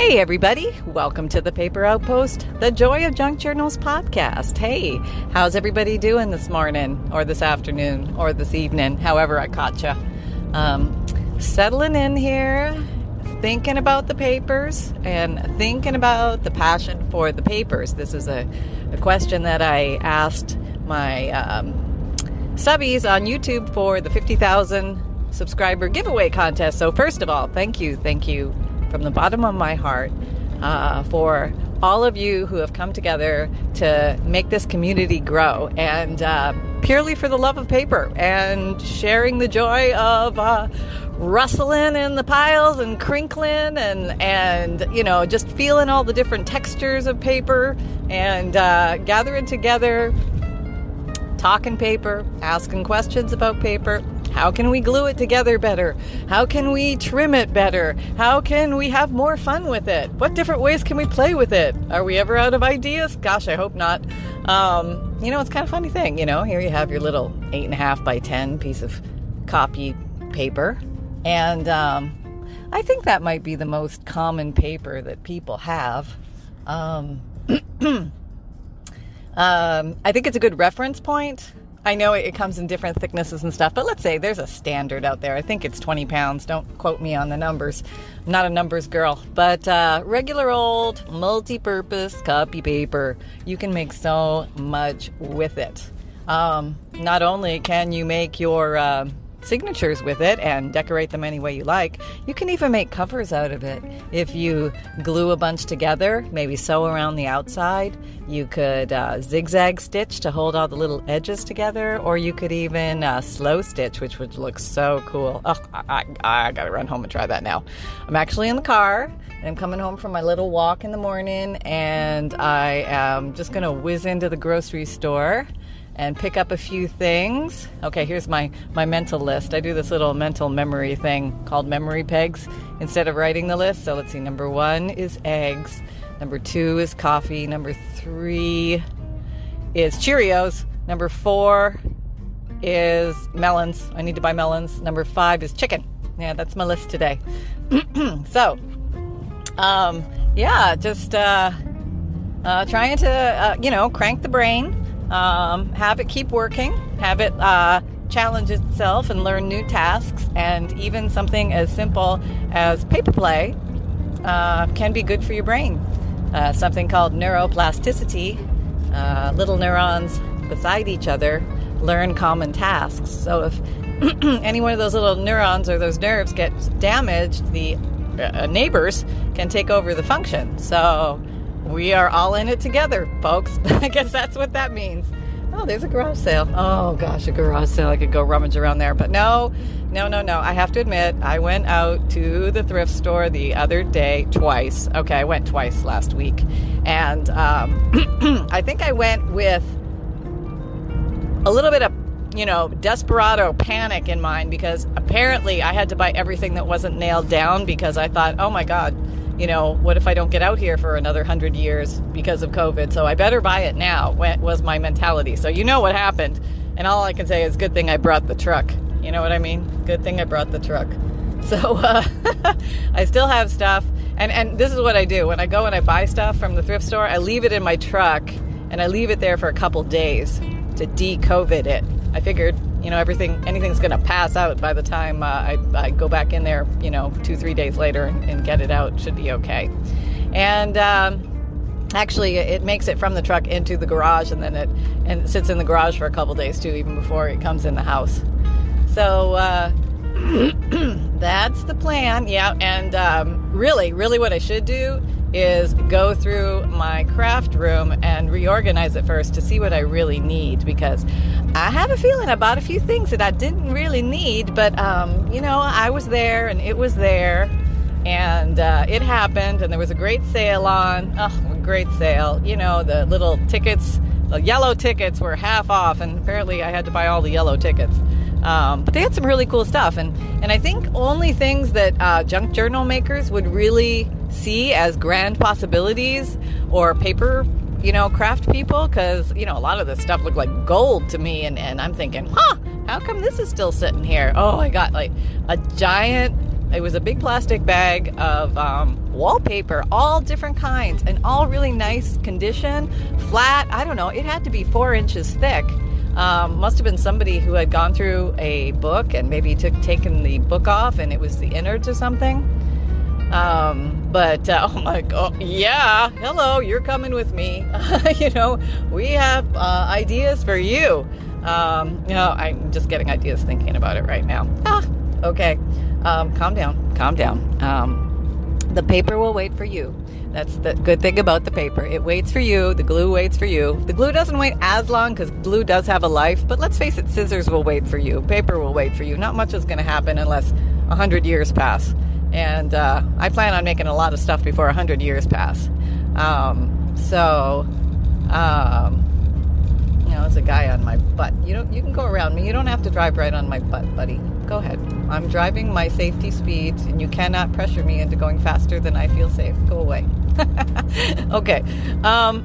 Hey, everybody. Welcome to the Paper Outpost, the Joy of Junk Journals podcast. Hey, how's everybody doing this morning, or this afternoon, or this evening, however I caught you? Um, settling in here, thinking about the papers, and thinking about the passion for the papers. This is a, a question that I asked my um, subbies on YouTube for the 50,000 subscriber giveaway contest. So, first of all, thank you, thank you from the bottom of my heart uh, for all of you who have come together to make this community grow. And uh, purely for the love of paper and sharing the joy of uh, rustling in the piles and crinkling and and you know just feeling all the different textures of paper and uh, gathering together talking paper asking questions about paper how can we glue it together better? How can we trim it better? How can we have more fun with it? What different ways can we play with it? Are we ever out of ideas? Gosh, I hope not. Um, you know, it's kind of funny thing. You know, here you have your little eight and a half by ten piece of copy paper, and um, I think that might be the most common paper that people have. Um, um, I think it's a good reference point I know it comes in different thicknesses and stuff, but let's say there's a standard out there. I think it's 20 pounds. Don't quote me on the numbers. I'm not a numbers girl. But uh, regular old multi purpose copy paper, you can make so much with it. Um, not only can you make your. Uh, signatures with it and decorate them any way you like. You can even make covers out of it. If you glue a bunch together, maybe sew around the outside, you could uh, zigzag stitch to hold all the little edges together, or you could even uh, slow stitch, which would look so cool. Oh, I, I, I gotta run home and try that now. I'm actually in the car and I'm coming home from my little walk in the morning, and I am just gonna whiz into the grocery store and pick up a few things. Okay, here's my, my mental list. I do this little mental memory thing called memory pegs instead of writing the list. So let's see, number one is eggs, number two is coffee, number three is Cheerios, number four is melons. I need to buy melons. Number five is chicken. Yeah, that's my list today. so, um, yeah, just uh, uh, trying to, uh, you know, crank the brain um, have it keep working, have it uh, challenge itself and learn new tasks, and even something as simple as paper play uh, can be good for your brain. Uh, something called neuroplasticity, uh, little neurons beside each other learn common tasks. So if any one of those little neurons or those nerves gets damaged, the uh, neighbors can take over the function. So we are all in it together, folks. I guess that's what that means. Oh, there's a garage sale. Oh gosh, a garage sale. I could go rummage around there. But no, no, no, no. I have to admit, I went out to the thrift store the other day twice. Okay, I went twice last week. And um, I think I went with a little bit of, you know, desperado panic in mind because apparently I had to buy everything that wasn't nailed down because I thought, oh my God, you know, what if I don't get out here for another hundred years because of COVID? So I better buy it now, was my mentality. So you know what happened. And all I can say is, good thing I brought the truck. You know what I mean? Good thing I brought the truck. So uh, I still have stuff. And, and this is what I do when I go and I buy stuff from the thrift store, I leave it in my truck and I leave it there for a couple days to de COVID it. I figured you know everything anything's going to pass out by the time uh, I, I, go back in there you know two three days later and, and get it out should be okay. And um, actually it makes it from the truck into the garage and then it and it sits in the garage for a couple days too even before it comes in the house. So uh, that's the plan yeah and um, really really what i should do is go through my craft room and reorganize it first to see what I really need because I have a feeling I bought a few things that I didn't really need, but um, you know, I was there and it was there and uh, it happened and there was a great sale on. Oh, a great sale. You know, the little tickets, the yellow tickets were half off, and apparently I had to buy all the yellow tickets. Um, but they had some really cool stuff, and and I think only things that uh, junk journal makers would really see as grand possibilities or paper you know craft people because you know a lot of this stuff looked like gold to me and, and i'm thinking huh how come this is still sitting here oh i got like a giant it was a big plastic bag of um, wallpaper, all different kinds, and all really nice condition, flat. I don't know. It had to be four inches thick. Um, must have been somebody who had gone through a book and maybe took taken the book off, and it was the innards or something. Um, but uh, oh my god, yeah, hello, you're coming with me. you know, we have uh, ideas for you. Um, you know, I'm just getting ideas thinking about it right now. Ah, okay. Um, calm down, calm down. Um, the paper will wait for you. That's the good thing about the paper. It waits for you. The glue waits for you. The glue doesn't wait as long because glue does have a life, but let's face it, scissors will wait for you. Paper will wait for you. Not much is going to happen unless 100 years pass. And uh, I plan on making a lot of stuff before 100 years pass. Um, so, um, you know, there's a guy on my butt. You don't. You can go around me. You don't have to drive right on my butt, buddy. Go ahead. I'm driving my safety speed, and you cannot pressure me into going faster than I feel safe. Go away. okay. Um,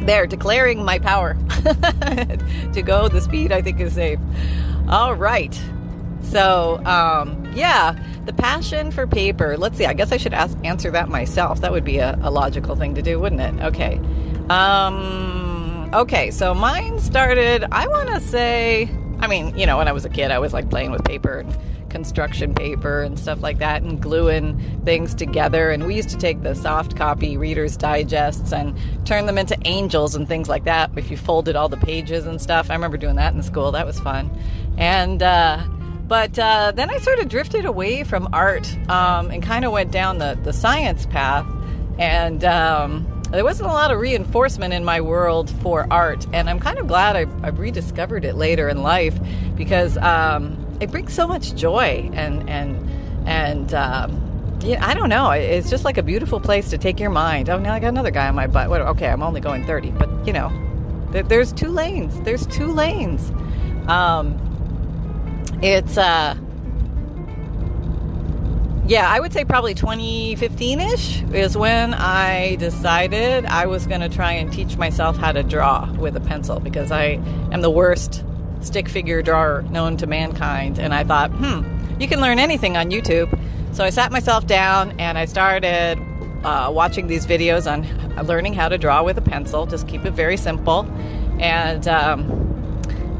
there, declaring my power to go the speed I think is safe. All right. So, um, yeah, the passion for paper. Let's see. I guess I should ask, answer that myself. That would be a, a logical thing to do, wouldn't it? Okay. Um, okay. So mine started. I want to say. I mean, you know, when I was a kid, I was like playing with paper and construction paper and stuff like that and gluing things together. And we used to take the soft copy Reader's Digests and turn them into angels and things like that if you folded all the pages and stuff. I remember doing that in school. That was fun. And, uh, but uh, then I sort of drifted away from art um, and kind of went down the, the science path. And um, there wasn't a lot of reinforcement in my world for art. And I'm kind of glad I, I rediscovered it later in life because um, it brings so much joy and and and um, yeah, I don't know. It's just like a beautiful place to take your mind. Oh, now I got another guy on my butt. What, okay, I'm only going 30, but you know, there, there's two lanes. There's two lanes. Um, it's uh, yeah, I would say probably 2015 ish is when I decided I was going to try and teach myself how to draw with a pencil because I am the worst stick figure drawer known to mankind. And I thought, hmm, you can learn anything on YouTube. So I sat myself down and I started uh, watching these videos on learning how to draw with a pencil. Just keep it very simple. And um,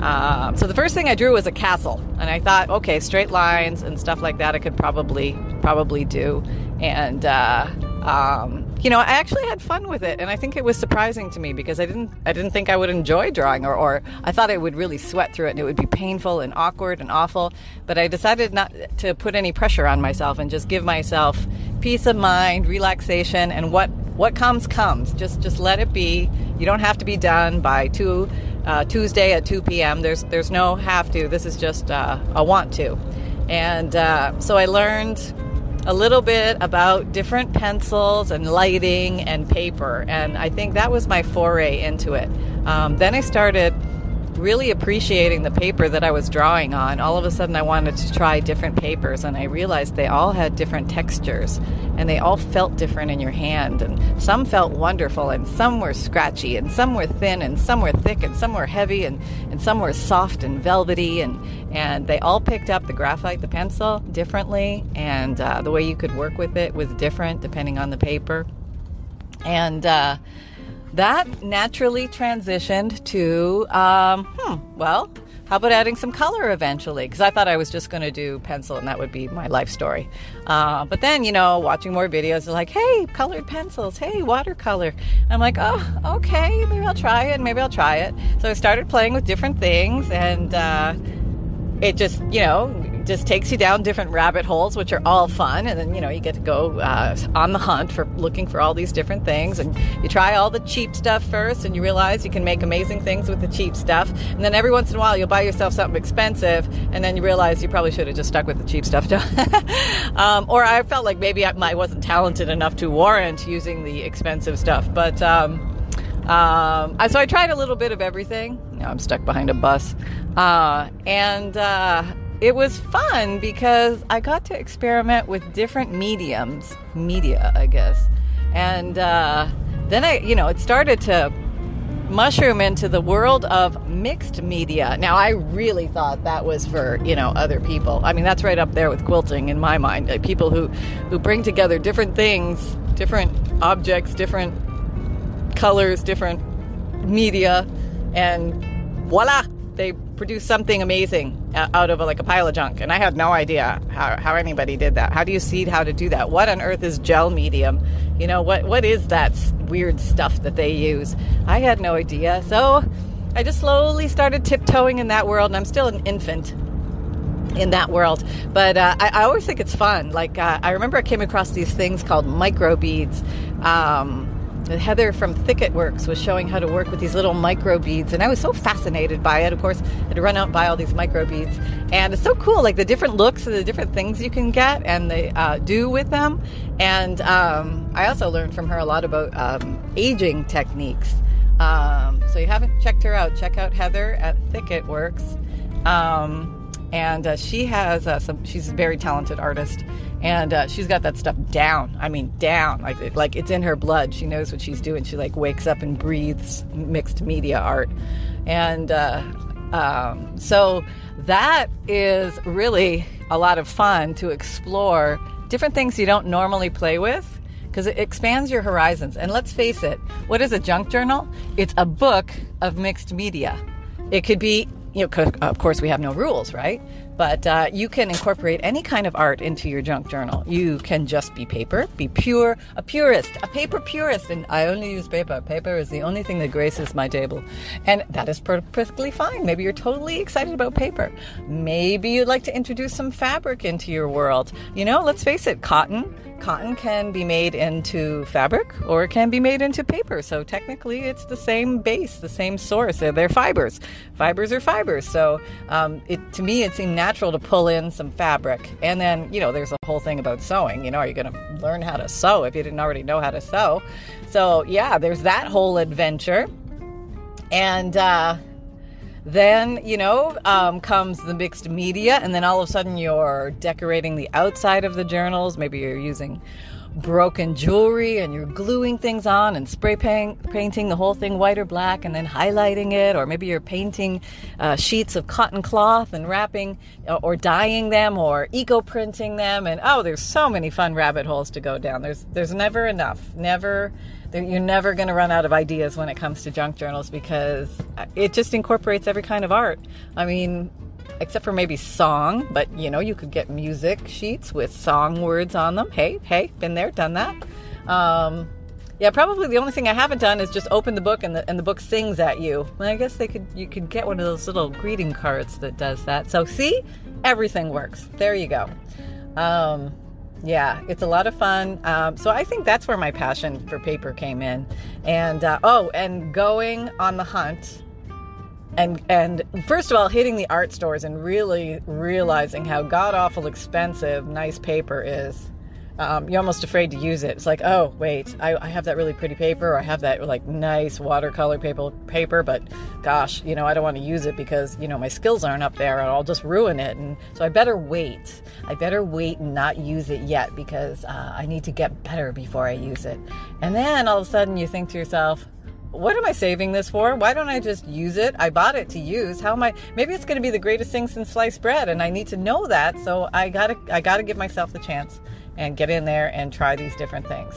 uh, so the first thing I drew was a castle, and I thought, okay, straight lines and stuff like that, I could probably probably do. And uh, um, you know, I actually had fun with it, and I think it was surprising to me because I didn't I didn't think I would enjoy drawing, or, or I thought I would really sweat through it and it would be painful and awkward and awful. But I decided not to put any pressure on myself and just give myself peace of mind, relaxation, and what what comes comes. Just just let it be. You don't have to be done by two uh, Tuesday at 2 p.m. There's there's no have to. This is just uh, a want to, and uh, so I learned a little bit about different pencils and lighting and paper. And I think that was my foray into it. Um, then I started really appreciating the paper that I was drawing on. All of a sudden, I wanted to try different papers, and I realized they all had different textures and they all felt different in your hand. And some felt wonderful, and some were scratchy, and some were thin, and some were thick, and some were heavy, and, and some were soft and velvety. And, and they all picked up the graphite, the pencil, differently, and uh, the way you could work with it was different depending on the paper. And, uh, that naturally transitioned to, um, hmm, well, how about adding some color eventually? Because I thought I was just going to do pencil and that would be my life story. Uh, but then, you know, watching more videos, like, hey, colored pencils, hey, watercolor. I'm like, oh, okay, maybe I'll try it, maybe I'll try it. So I started playing with different things and uh, it just, you know, just takes you down different rabbit holes, which are all fun. And then, you know, you get to go uh, on the hunt for looking for all these different things. And you try all the cheap stuff first, and you realize you can make amazing things with the cheap stuff. And then every once in a while, you'll buy yourself something expensive, and then you realize you probably should have just stuck with the cheap stuff. um, or I felt like maybe I, wasn't talented enough to warrant using the expensive stuff. But, um, um, so I tried a little bit of everything. Now I'm stuck behind a bus. Uh, and uh, it was fun because I got to experiment with different mediums, media, I guess. And uh, then I, you know, it started to mushroom into the world of mixed media. Now, I really thought that was for you know other people. I mean, that's right up there with quilting in my mind. Like people who who bring together different things, different objects, different colors, different media, and voila, they produce something amazing out of a, like a pile of junk. And I had no idea how, how anybody did that. How do you seed how to do that? What on earth is gel medium? You know, what what is that weird stuff that they use? I had no idea. So I just slowly started tiptoeing in that world, and I'm still an infant in that world. But uh, I, I, always think it's fun. Like uh, I remember I came across these things called micro beads. Um, Heather from Thicket Works was showing how to work with these little micro beads, and I was so fascinated by it. Of course, I had to run out and buy all these micro beads, and it's so cool, like the different looks and the different things you can get and they uh, do with them. And um, I also learned from her a lot about um, aging techniques. Um, so you haven't checked her out, check out Heather at Thicket Works. Um, and uh, she has uh, some. She's a very talented artist, and uh, she's got that stuff down. I mean, down like like it's in her blood. She knows what she's doing. She like wakes up and breathes mixed media art, and uh, um, so that is really a lot of fun to explore different things you don't normally play with because it expands your horizons. And let's face it, what is a junk journal? It's a book of mixed media. It could be you know, of course, we have no rules, right? But uh, you can incorporate any kind of art into your junk journal. You can just be paper, be pure, a purist, a paper purist. And I only use paper. Paper is the only thing that graces my table. And that is perfectly fine. Maybe you're totally excited about paper. Maybe you'd like to introduce some fabric into your world. You know, let's face it, cotton cotton can be made into fabric or it can be made into paper. So technically, it's the same base, the same source. They're, they're fibers. Fibers are fibers. So um, it, to me, it seemed natural to pull in some fabric. And then, you know, there's a whole thing about sewing. You know, are you going to learn how to sew if you didn't already know how to sew? So yeah, there's that whole adventure. And, uh, then, you know, um, comes the mixed media, and then all of a sudden you're decorating the outside of the journals. Maybe you're using broken jewelry and you're gluing things on and spray paint, painting the whole thing white or black and then highlighting it, or maybe you're painting uh, sheets of cotton cloth and wrapping uh, or dyeing them or eco printing them. And oh, there's so many fun rabbit holes to go down. There's there's never enough. Never you're never going to run out of ideas when it comes to junk journals because it just incorporates every kind of art. I mean, except for maybe song, but you know, you could get music sheets with song words on them. Hey, hey, been there, done that. Um, yeah, probably the only thing I haven't done is just open the book and the and the book sings at you. Well, I guess they could you could get one of those little greeting cards that does that. So see, everything works. There you go. Um, yeah, it's a lot of fun. Um, so I think that's where my passion for paper came in. And uh, oh, and going on the hunt, and and first of all, hitting the art stores and really realizing how god awful expensive nice paper is um, you're almost afraid to use it. It's like, oh, wait, I, I, have that really pretty paper, or I have that like nice watercolor paper, paper, but gosh, you know, I don't want to use it because you know my skills aren't up there, and I'll just ruin it. And so I better wait. I better wait and not use it yet because uh, I need to get better before I use it. And then all of a sudden, you think to yourself, what am I saving this for? Why don't I just use it? I bought it to use. How am I? Maybe it's going to be the greatest thing since sliced bread, and I need to know that. So I gotta, I gotta give myself the chance and get in there and try these different things.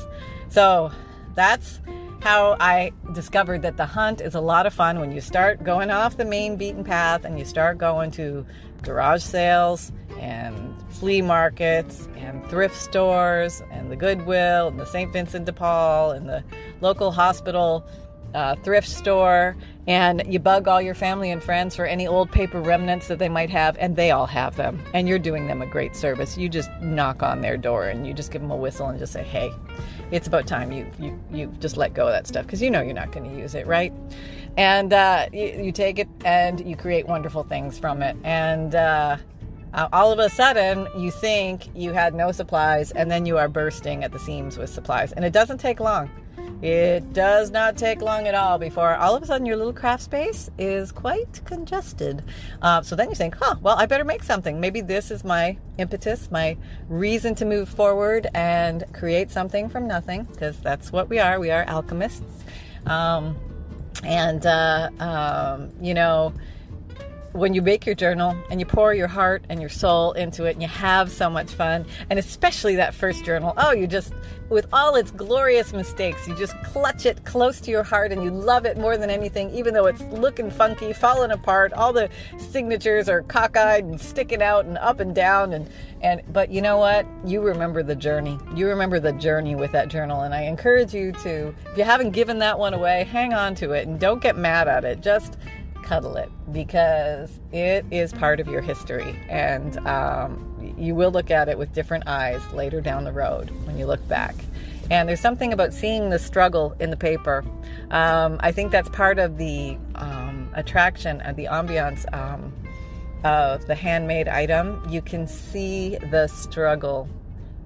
So that's how I discovered that the hunt is a lot of fun when you start going off the main beaten path and you start going to garage sales and flea markets and thrift stores and the Goodwill and the St. Vincent de Paul and the local hospital uh, thrift store and you bug all your family and friends for any old paper remnants that they might have, and they all have them. And you're doing them a great service. You just knock on their door and you just give them a whistle and just say, "Hey, it's about time you you you just let go of that stuff because you know you're not going to use it, right?" And uh, you, you, take it and you create wonderful things from it, and. Uh, all of a sudden, you think you had no supplies, and then you are bursting at the seams with supplies. And it doesn't take long it does not take long at all before all of a sudden your little craft space is quite congested. Uh, so then you think, huh, well, I better make something. Maybe this is my impetus, my reason to move forward and create something from nothing, because that's what we are. We are alchemists. Um, And, uh, um, you know, when you make your journal and you pour your heart and your soul into it and you have so much fun, and especially that first journal, oh, you just, with all its glorious mistakes, you just clutch it close to your heart and you love it more than anything, even though it's looking funky, falling apart, all the signatures are cockeyed and sticking out and up and down and and but you know what? You remember the journey. You remember the journey with that journal and I encourage you to if you haven't given that one away, hang on to it and don't get mad at it. Just cuddle it because it is part of your history and um, you will look at it with different eyes later down the road when you look back. And there's something about seeing the struggle in the paper. Um, I think that's part of the um, attraction and the ambiance um, of the handmade item. You can see the struggle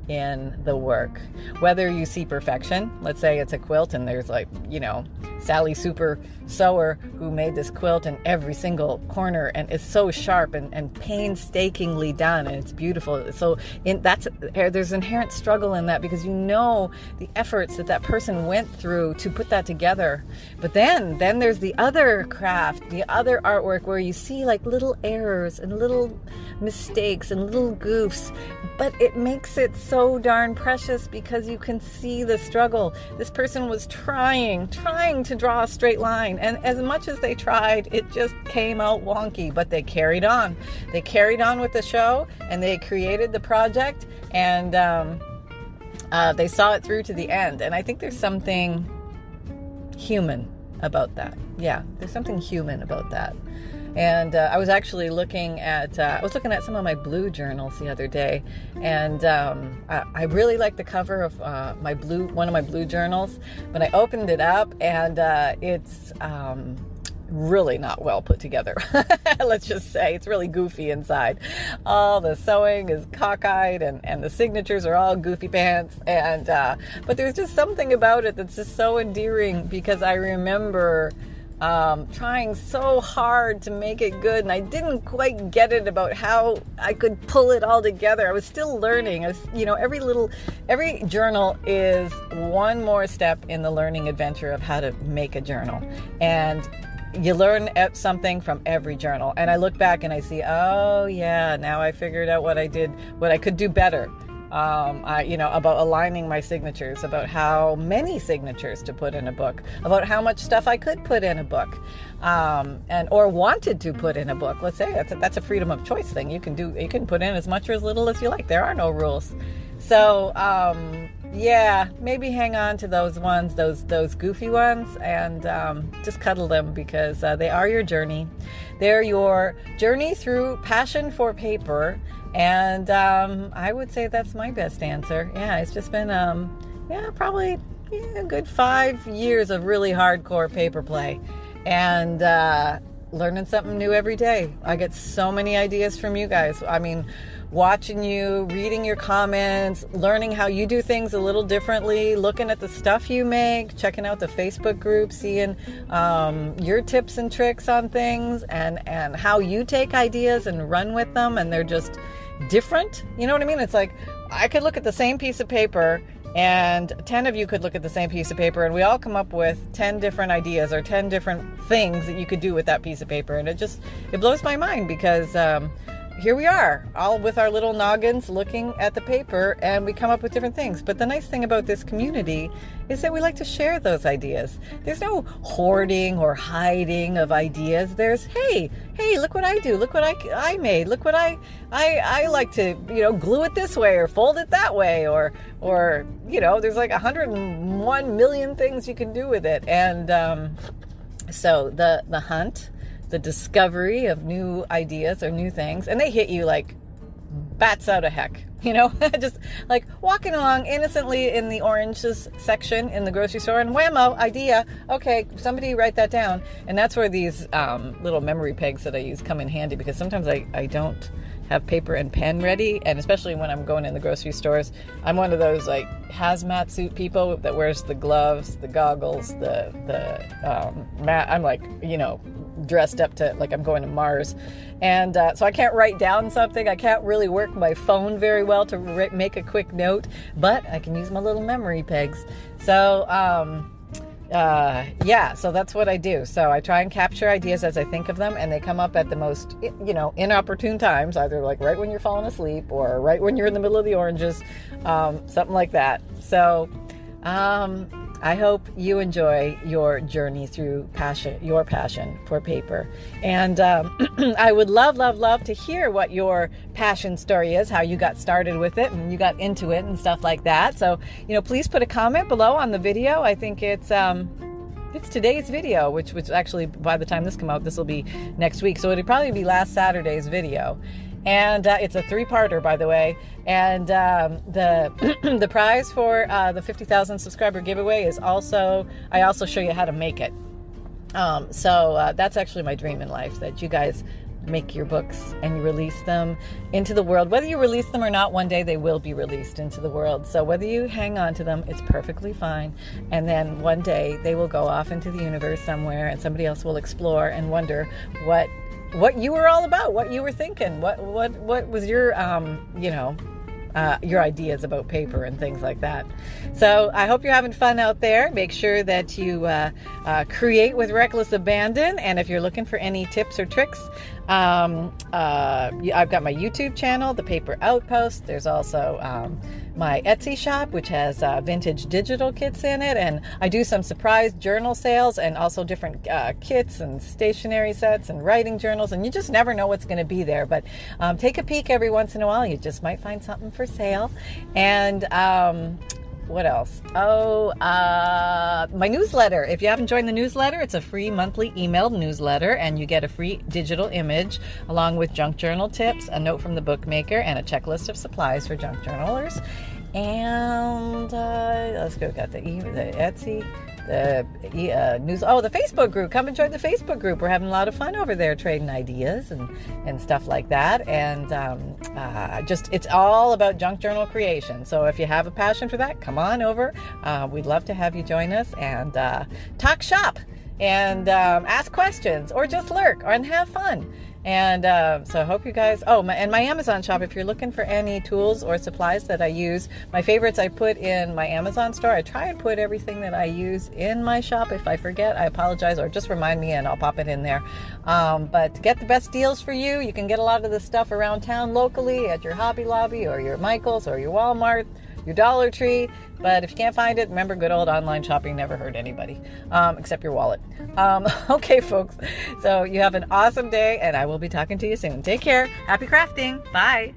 in the work. Whether you see perfection, let's say it's a quilt and there's like, you know, Sally Super Sewer who made this quilt in every single corner and it's so sharp and, and painstakingly done and it's beautiful. So in that's eh, there's inherent struggle in that because you know the efforts that that person went through to put that together. But then then there's the other craft, the other artwork where you see like little errors and little mistakes and little goofs, but it makes it so darn precious because you can see the struggle. This person was trying, trying to draw a straight line, and as much as they tried, it just came out wonky, but they carried on. They carried on with the show and they created the project and um, uh, they saw it through to the end. And I think there's something human about that. Yeah, there's something human about that. And uh, I was actually looking at uh, I was looking at some of my blue journals the other day, and um, I, I, really like the cover of uh, my blue one of my blue journals. But I opened it up, and uh, it's um, really not well put together. Let's just say it's really goofy inside. All the sewing is cockeyed and, and the signatures are all goofy pants. And, uh, but there's just something about it that's just so endearing because I remember um, trying so hard to make it good, and I didn't quite get it about how I could pull it all together. I was still learning. I was, you know, every little, every journal is one more step in the learning adventure of how to make a journal, and you learn something from every journal. And I look back and I see, oh yeah, now I figured out what I did, what I could do better um, I, you know, about aligning my signatures, about how many signatures to put in a book, about how much stuff I could put in a book, um, and or wanted to put in a book. Let's say that's a, that's a freedom of choice thing. You can do you can put in as much or as little as you like. There are no rules. So um, yeah, maybe hang on to those ones, those those goofy ones, and um, just cuddle them because uh, they are your journey. They're your journey through passion for paper and um, I would say that's my best answer. Yeah, it's just been, um, yeah, probably yeah, a good five years of really hardcore paper play and uh, learning something new every day. I get so many ideas from you guys. I mean, watching you, reading your comments, learning how you do things a little differently, looking at the stuff you make, checking out the Facebook group, seeing um, your tips and tricks on things, and and how you take ideas and run with them, and they're just different. You know what I mean? It's like I could look at the same piece of paper and 10 of you could look at the same piece of paper and we all come up with 10 different ideas or 10 different things that you could do with that piece of paper and it just it blows my mind because um, here we are, all with our little noggins looking at the paper, and we come up with different things. But the nice thing about this community is that we like to share those ideas. There's no hoarding or hiding of ideas. There's, hey, hey, look what I do. Look what I, I made. Look what I, I, I like to, you know, glue it this way or fold it that way or, or, you know, there's like 101 million things you can do with it. And um, so the, the hunt the discovery of new ideas or new things, and they hit you like bats out of heck. You know, just like walking along innocently in the oranges section in the grocery store, and whammo, idea. Okay, somebody write that down. And that's where these um, little memory pegs that I use come in handy because sometimes I, I don't have paper and pen ready and especially when i'm going in the grocery stores i'm one of those like hazmat suit people that wears the gloves the goggles the the um, mat i'm like you know dressed up to like I'm going to Mars. And uh, so I can't write down something. I can't really work my phone very well to re- make a quick note, but I can use my little memory pegs. So, um, uh, yeah, so that's what I do. So I try and capture ideas as I think of them, and they come up at the most, you know, inopportune times, either like right when you're falling asleep or right when you're in the middle of the oranges, um, something like that. So um, I hope you enjoy your journey through passion, your passion for paper. And um, I would love, love, love to hear what your passion story is, how you got started with it and you got into it and stuff like that. So, you know, please put a comment below on the video. I think it's, um, it's today's video, which which actually by the time this come out, this will be next week. So it'll probably be last Saturday's video and uh, it's a three-parter, by the way. And um, the the prize for uh, the 50,000 subscriber giveaway is also I also show you how to make it. Um, so uh, that's actually my dream in life that you guys make your books and you release them into the world. Whether you release them or not, one day they will be released into the world. So whether you hang on to them, it's perfectly fine. And then one day they will go off into the universe somewhere and somebody else will explore and wonder what what you were all about, what you were thinking, what what what was your um, you know, uh, your ideas about paper and things like that. So I hope you're having fun out there. Make sure that you uh, uh, create with reckless abandon. And if you're looking for any tips or tricks, um, uh, I've got my YouTube channel, The Paper Outpost. There's also um, my Etsy shop, which has uh, vintage digital kits in it. And I do some surprise journal sales and also different uh, kits and stationery sets and writing journals. And you just never know what's going to be there. But um, take a peek every once in a while. You just might find something for sale. And um, what else? Oh, uh, my newsletter. If you haven't joined the newsletter, it's a free monthly emailed newsletter, and you get a free digital image along with junk journal tips, a note from the bookmaker, and a checklist of supplies for junk journalers. And uh, let's go. Got the, the Etsy the uh, news. Oh, the Facebook group. Come and join the Facebook group. We're having a lot of fun over there, trading ideas and and stuff like that. And um, uh, just it's all about junk journal creation. So if you have a passion for that, come on over. Uh, we'd love to have you join us and uh, talk shop and um, ask questions or just lurk and have fun. And uh, so I hope you guys. Oh, my, and my Amazon shop. If you're looking for any tools or supplies that I use, my favorites I put in my Amazon store. I try and put everything that I use in my shop. If I forget, I apologize, or just remind me, and I'll pop it in there. Um, but to get the best deals for you, you can get a lot of the stuff around town locally at your Hobby Lobby or your Michaels or your Walmart your Dollar Tree. But if you can't find it, remember good old online shopping never hurt anybody, um, except your wallet. Um, okay, folks. So you have an awesome day, and I will be talking to you soon. Take care. Happy crafting. Bye.